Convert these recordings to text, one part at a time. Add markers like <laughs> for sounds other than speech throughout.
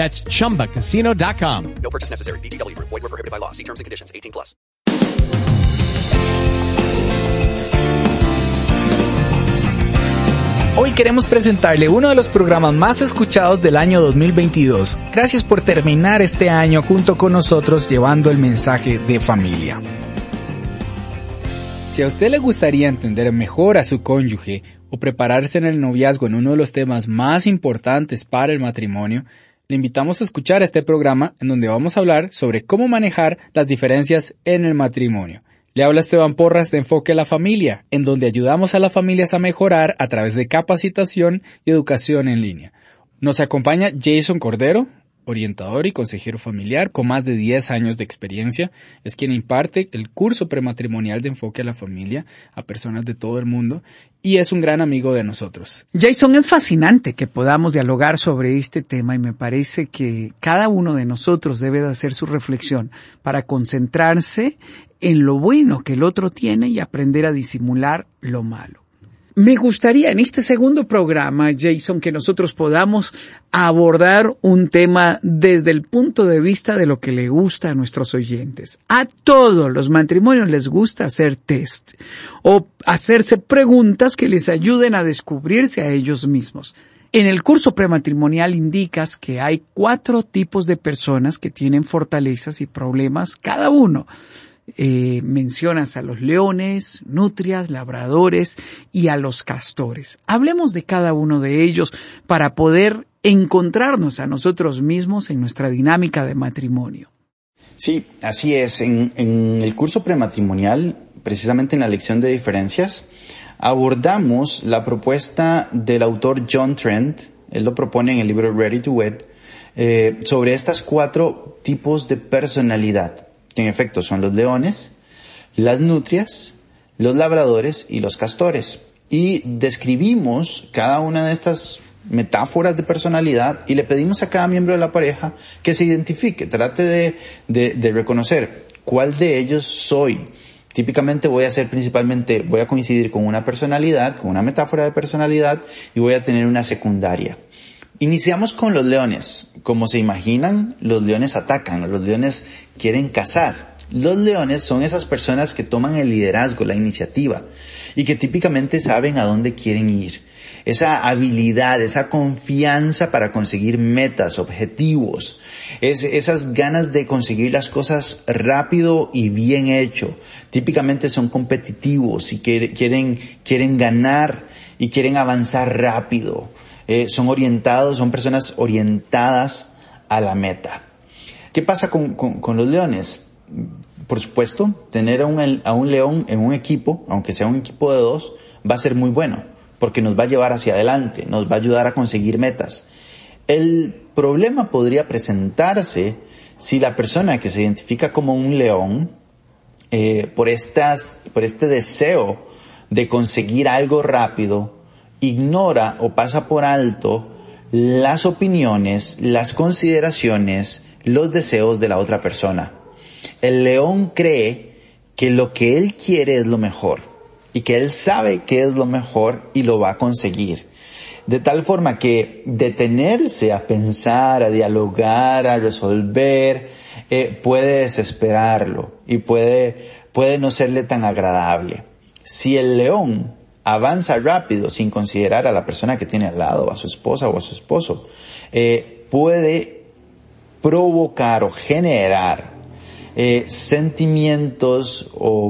That's chumbacasino.com. No purchase necessary. VGW Group. Void were prohibited by law. See terms and conditions. 18 plus. Hoy queremos presentarle uno de los programas más escuchados del año 2022. Gracias por terminar este año junto con nosotros llevando el mensaje de familia. Si a usted le gustaría entender mejor a su cónyuge o prepararse en el noviazgo en uno de los temas más importantes para el matrimonio, le invitamos a escuchar este programa en donde vamos a hablar sobre cómo manejar las diferencias en el matrimonio. Le habla Esteban Porras de Enfoque a la Familia, en donde ayudamos a las familias a mejorar a través de capacitación y educación en línea. Nos acompaña Jason Cordero, orientador y consejero familiar con más de 10 años de experiencia. Es quien imparte el curso prematrimonial de enfoque a la familia a personas de todo el mundo y es un gran amigo de nosotros. Jason, es fascinante que podamos dialogar sobre este tema y me parece que cada uno de nosotros debe de hacer su reflexión para concentrarse en lo bueno que el otro tiene y aprender a disimular lo malo. Me gustaría en este segundo programa, Jason, que nosotros podamos abordar un tema desde el punto de vista de lo que le gusta a nuestros oyentes. A todos los matrimonios les gusta hacer test o hacerse preguntas que les ayuden a descubrirse a ellos mismos. En el curso prematrimonial indicas que hay cuatro tipos de personas que tienen fortalezas y problemas cada uno eh, mencionas a los leones, nutrias, labradores y a los castores. Hablemos de cada uno de ellos para poder encontrarnos a nosotros mismos en nuestra dinámica de matrimonio. Sí, así es. En, el curso prematrimonial, precisamente en la lección de diferencias, abordamos la propuesta del autor John Trent, él lo propone en el libro Ready to Wed, eh, sobre estas cuatro tipos de personalidad en efecto son los leones, las nutrias, los labradores y los castores. Y describimos cada una de estas metáforas de personalidad y le pedimos a cada miembro de la pareja que se identifique, trate de, de, de reconocer cuál de ellos soy. Típicamente voy a hacer principalmente, voy a coincidir con una personalidad, con una metáfora de personalidad y voy a tener una secundaria. Iniciamos con los leones. Como se imaginan, los leones atacan, los leones quieren cazar. Los leones son esas personas que toman el liderazgo, la iniciativa, y que típicamente saben a dónde quieren ir. Esa habilidad, esa confianza para conseguir metas, objetivos, es, esas ganas de conseguir las cosas rápido y bien hecho. Típicamente son competitivos y quieren, quieren ganar y quieren avanzar rápido. Eh, son orientados, son personas orientadas a la meta. ¿Qué pasa con, con, los leones? Por supuesto, tener a un, a un león en un equipo, aunque sea un equipo de dos, va a ser muy bueno, porque nos va a llevar hacia adelante, nos va a ayudar a conseguir metas. El problema podría presentarse si la persona que se identifica como un león, eh, por, por este deseo de conseguir algo rápido, ignora o pasa por alto las opiniones, las consideraciones, los deseos de la otra persona. El león cree que lo que él quiere es lo mejor y que él sabe que es lo mejor y lo va a conseguir. De tal forma que detenerse a pensar, a dialogar, a resolver, eh, puede desesperarlo y puede, puede no serle tan agradable. Si el león avanza rápido sin considerar a la persona que tiene al lado, a su esposa o a su esposo, eh, puede provocar o generar eh, sentimientos o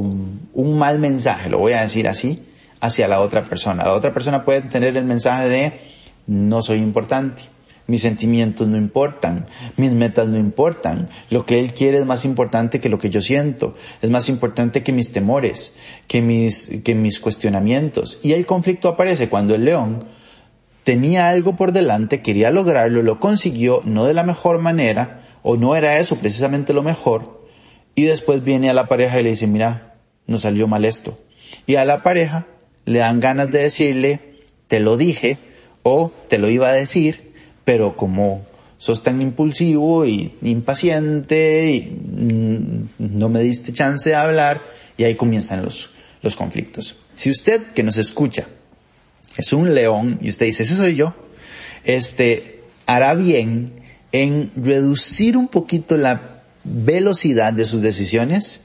un mal mensaje, lo voy a decir así, hacia la otra persona. La otra persona puede tener el mensaje de no soy importante, mis sentimientos no importan, mis metas no importan, lo que él quiere es más importante que lo que yo siento, es más importante que mis temores, que mis, que mis cuestionamientos. Y el conflicto aparece cuando el león tenía algo por delante, quería lograrlo, lo consiguió, no de la mejor manera, o no era eso precisamente lo mejor, y después viene a la pareja y le dice, mira, nos salió mal esto. Y a la pareja le dan ganas de decirle, te lo dije, o te lo iba a decir, pero como sos tan impulsivo y impaciente y mm, no me diste chance de hablar y ahí comienzan los, los conflictos. Si usted que nos escucha es un león y usted dice, ese soy yo, este, hará bien en reducir un poquito la velocidad de sus decisiones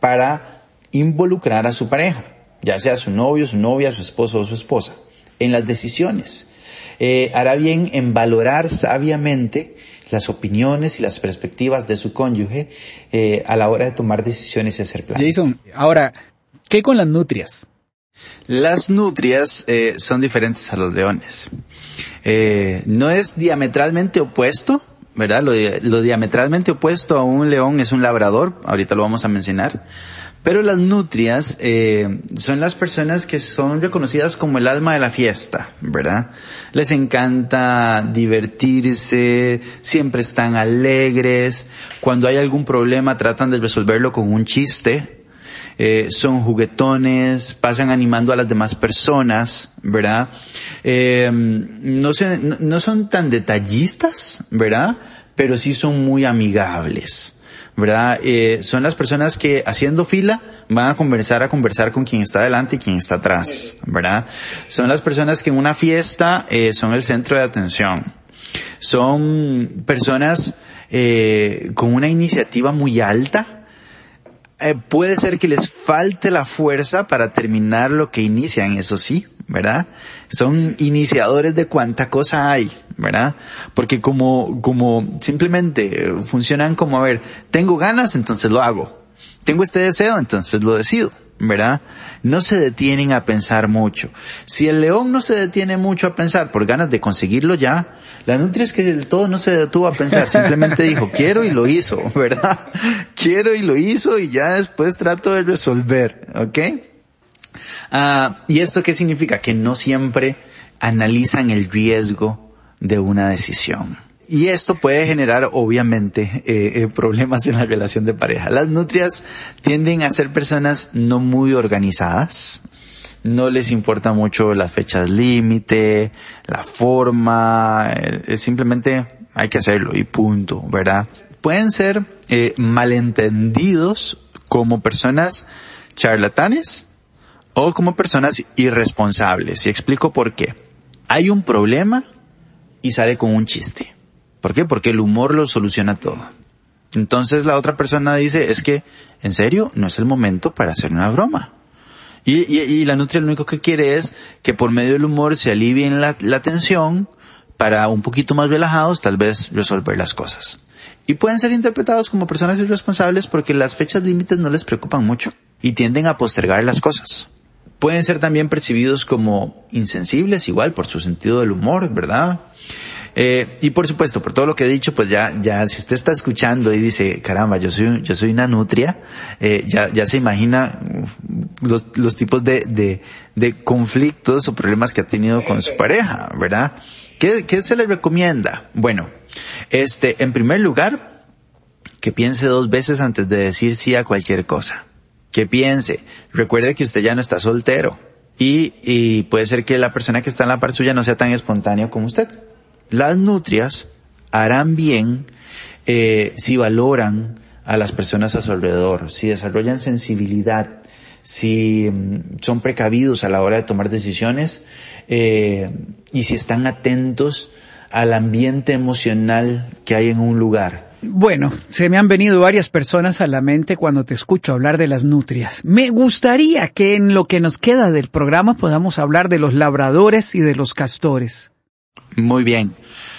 para involucrar a su pareja, ya sea su novio, su novia, su esposo o su esposa, en las decisiones eh, hará bien en valorar sabiamente las opiniones y las perspectivas de su cónyuge eh, a la hora de tomar decisiones y hacer planes. Jason, ahora, ¿qué con las nutrias? Las nutrias eh, son diferentes a los leones. Eh, no es diametralmente opuesto, ¿verdad? Lo, lo, diametralmente opuesto a un león es un labrador, ahorita lo vamos a mencionar. Pero las nutrias eh, son las personas que son reconocidas como el alma de la fiesta, ¿verdad? Les encanta divertirse, siempre están alegres, cuando hay algún problema tratan de resolverlo con un chiste, eh, son juguetones, pasan animando a las demás personas, ¿verdad? Eh, no, no son tan detallistas, ¿verdad? Pero sí son muy amigables. ¿Verdad? Eh, son las personas que haciendo fila van a conversar a conversar con quien está delante y quien está atrás, ¿verdad? Son las personas que en una fiesta eh, son el centro de atención. Son personas eh, con una iniciativa muy alta. Eh, puede ser que les falte la fuerza para terminar lo que inician, eso sí, ¿verdad? Son iniciadores de cuánta cosa hay, ¿verdad? Porque como, como simplemente funcionan como, a ver, tengo ganas, entonces lo hago. Tengo este deseo, entonces lo decido, ¿verdad? No se detienen a pensar mucho. Si el león no se detiene mucho a pensar por ganas de conseguirlo ya, la nutria es que del todo no se detuvo a pensar, <laughs> simplemente dijo, quiero y lo hizo, <laughs> ¿verdad? Quiero y lo hizo y ya después trato de resolver, ¿ok? Ah, ¿Y esto qué significa? Que no siempre analizan el riesgo de una decisión. Y esto puede generar, obviamente, eh, eh, problemas en la relación de pareja. Las nutrias tienden a ser personas no muy organizadas. No les importa mucho las fechas límite, la forma, eh, simplemente hay que hacerlo y punto, ¿verdad? Pueden ser eh, malentendidos como personas charlatanes o como personas irresponsables. Y explico por qué. Hay un problema y sale con un chiste. ¿Por qué? Porque el humor lo soluciona todo. Entonces la otra persona dice, es que, en serio, no es el momento para hacer una broma. Y, la nutria lo único que quiere es que por medio del humor se alivie la, la tensión para un poquito más relajados tal vez resolver las cosas. Y pueden ser interpretados como personas irresponsables porque las fechas límites no les preocupan mucho y tienden a postergar las cosas. Pueden ser también percibidos como insensibles igual por su sentido del humor, ¿verdad? Eh, y por supuesto, por todo lo que he dicho, pues ya, ya, si usted está escuchando y dice, caramba, yo soy, yo soy una nutria, eh, ya, ya se imagina los, los tipos de, de, de conflictos o problemas que ha tenido con su pareja, ¿verdad? ¿Qué, qué se le recomienda? Bueno, este, en primer lugar, que piense dos veces antes de decir sí a cualquier cosa. Que piense, recuerde que usted ya no está soltero. Y, puede ser que la persona que está en la par suya no sea tan espontáneo como usted las nutrias harán bien eh, si valoran a las personas a su alrededor, si desarrollan sensibilidad, si mm, son precavidos a la hora de tomar decisiones eh, y si están atentos al ambiente emocional que hay en un lugar. Bueno, se me han venido varias personas a la mente cuando te escucho hablar de las nutrias. Me gustaría que en lo que nos queda del programa podamos hablar de los labradores y de los castores. Muy bien.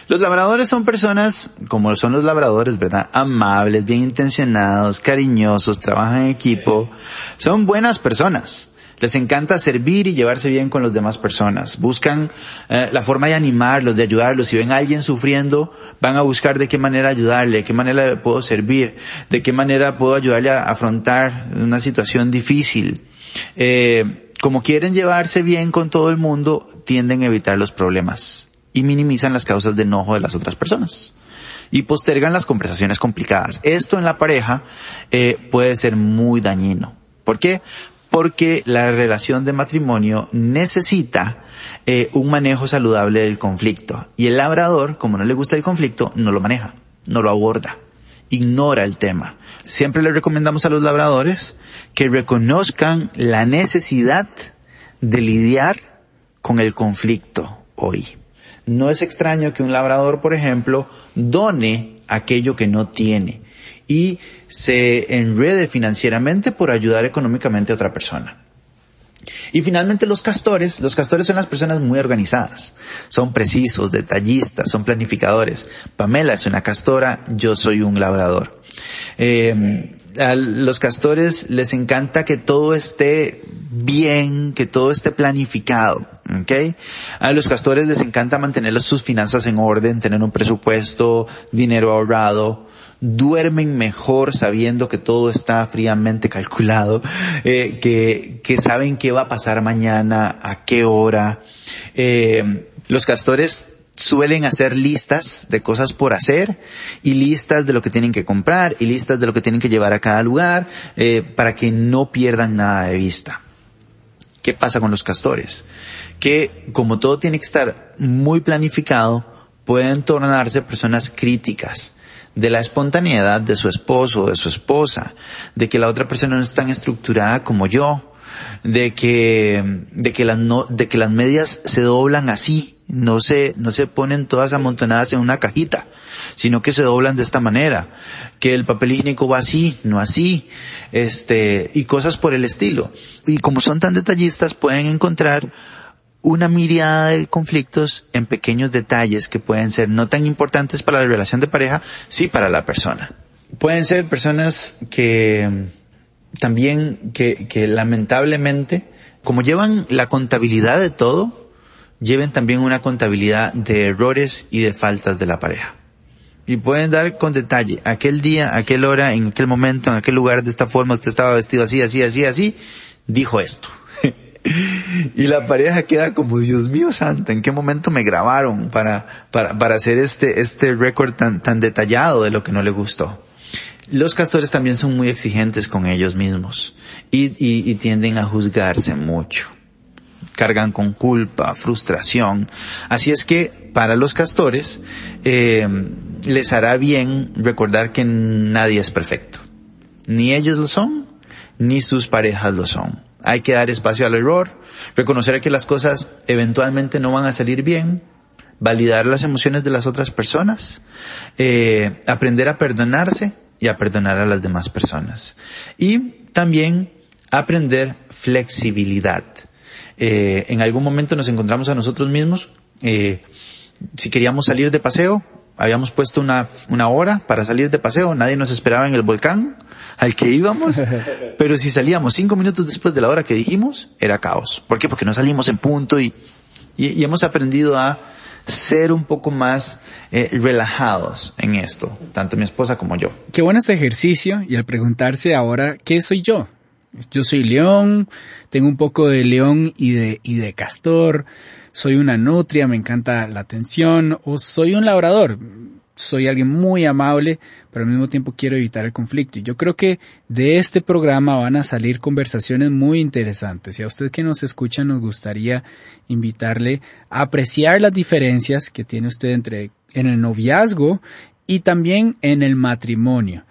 Los labradores son personas, como son los labradores, ¿verdad? Amables, bien intencionados, cariñosos, trabajan en equipo. Son buenas personas. Les encanta servir y llevarse bien con las demás personas. Buscan eh, la forma de animarlos, de ayudarlos. Si ven a alguien sufriendo, van a buscar de qué manera ayudarle, de qué manera puedo servir, de qué manera puedo ayudarle a afrontar una situación difícil. Eh, como quieren llevarse bien con todo el mundo, tienden a evitar los problemas y minimizan las causas de enojo de las otras personas y postergan las conversaciones complicadas. Esto en la pareja eh, puede ser muy dañino. ¿Por qué? Porque la relación de matrimonio necesita eh, un manejo saludable del conflicto y el labrador, como no le gusta el conflicto, no lo maneja, no lo aborda, ignora el tema. Siempre le recomendamos a los labradores que reconozcan la necesidad de lidiar con el conflicto hoy. No es extraño que un labrador, por ejemplo, done aquello que no tiene y se enrede financieramente por ayudar económicamente a otra persona. Y finalmente los castores, los castores son las personas muy organizadas, son precisos, detallistas, son planificadores. Pamela es una castora, yo soy un labrador. Eh, a los castores les encanta que todo esté bien, que todo esté planificado. A los castores les encanta mantener sus finanzas en orden, tener un presupuesto, dinero ahorrado, duermen mejor sabiendo que todo está fríamente calculado, eh, que, que saben qué va a pasar mañana, a qué hora. Eh, los castores suelen hacer listas de cosas por hacer y listas de lo que tienen que comprar y listas de lo que tienen que llevar a cada lugar eh, para que no pierdan nada de vista. ¿Qué pasa con los castores? Que como todo tiene que estar muy planificado, pueden tornarse personas críticas de la espontaneidad de su esposo o de su esposa, de que la otra persona no es tan estructurada como yo, de que, de que las no, de que las medias se doblan así, no se, no se ponen todas amontonadas en una cajita, sino que se doblan de esta manera, que el papel higiénico va así, no así, este, y cosas por el estilo. Y como son tan detallistas, pueden encontrar una mirada de conflictos en pequeños detalles que pueden ser no tan importantes para la relación de pareja, sí para la persona. Pueden ser personas que también, que, que lamentablemente, como llevan la contabilidad de todo, lleven también una contabilidad de errores y de faltas de la pareja. Y pueden dar con detalle, aquel día, aquel hora, en aquel momento, en aquel lugar, de esta forma, usted estaba vestido así, así, así, así, dijo esto. <laughs> y la pareja queda como, Dios mío santo, ¿en qué momento me grabaron para, para, para hacer este, este récord tan, tan detallado de lo que no le gustó? Los castores también son muy exigentes con ellos mismos y, y, tienden a juzgarse mucho cargan con culpa, frustración. Así es que para los castores eh, les hará bien recordar que nadie es perfecto. Ni ellos lo son, ni sus parejas lo son. Hay que dar espacio al error, reconocer que las cosas eventualmente no van a salir bien, validar las emociones de las otras personas, eh, aprender a perdonarse y a perdonar a las demás personas. Y también aprender flexibilidad eh, en algún momento nos encontramos a nosotros mismos, eh, si queríamos salir de paseo, habíamos puesto una, una hora para salir de paseo, nadie nos esperaba en el volcán al que íbamos, <laughs> pero si salíamos cinco minutos después de la hora que dijimos, era caos. ¿Por qué? Porque no salimos en punto y, y, hemos aprendido a ser un poco más eh, relajados en esto, tanto mi esposa como yo. Qué bueno este ejercicio y al preguntarse ahora, ¿qué soy yo? Yo soy león, tengo un poco de león y de, y de castor, soy una nutria, me encanta la atención, o soy un labrador, soy alguien muy amable, pero al mismo tiempo quiero evitar el conflicto. Y yo creo que de este programa van a salir conversaciones muy interesantes. Y a usted que nos escucha nos gustaría invitarle a apreciar las diferencias que tiene usted entre en el noviazgo y también en el matrimonio.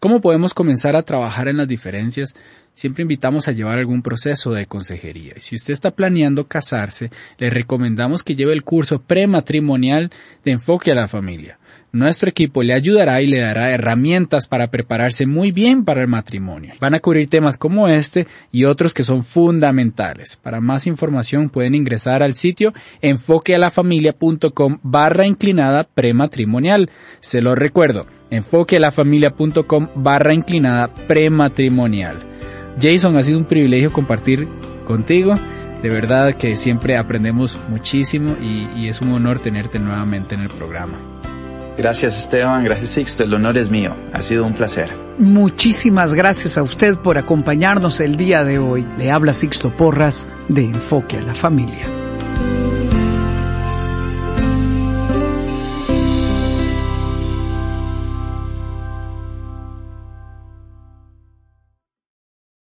¿Cómo podemos comenzar a trabajar en las diferencias? Siempre invitamos a llevar algún proceso de consejería. Y si usted está planeando casarse, le recomendamos que lleve el curso prematrimonial de enfoque a la familia. Nuestro equipo le ayudará y le dará herramientas para prepararse muy bien para el matrimonio. Van a cubrir temas como este y otros que son fundamentales. Para más información pueden ingresar al sitio enfoquealafamilia.com barra inclinada prematrimonial. Se lo recuerdo, enfoquealafamilia.com barra inclinada prematrimonial. Jason, ha sido un privilegio compartir contigo. De verdad que siempre aprendemos muchísimo y, es un honor tenerte nuevamente en el programa. Gracias Esteban, gracias Sixto, el honor es mío, ha sido un placer. Muchísimas gracias a usted por acompañarnos el día de hoy. Le habla Sixto Porras de Enfoque a la Familia.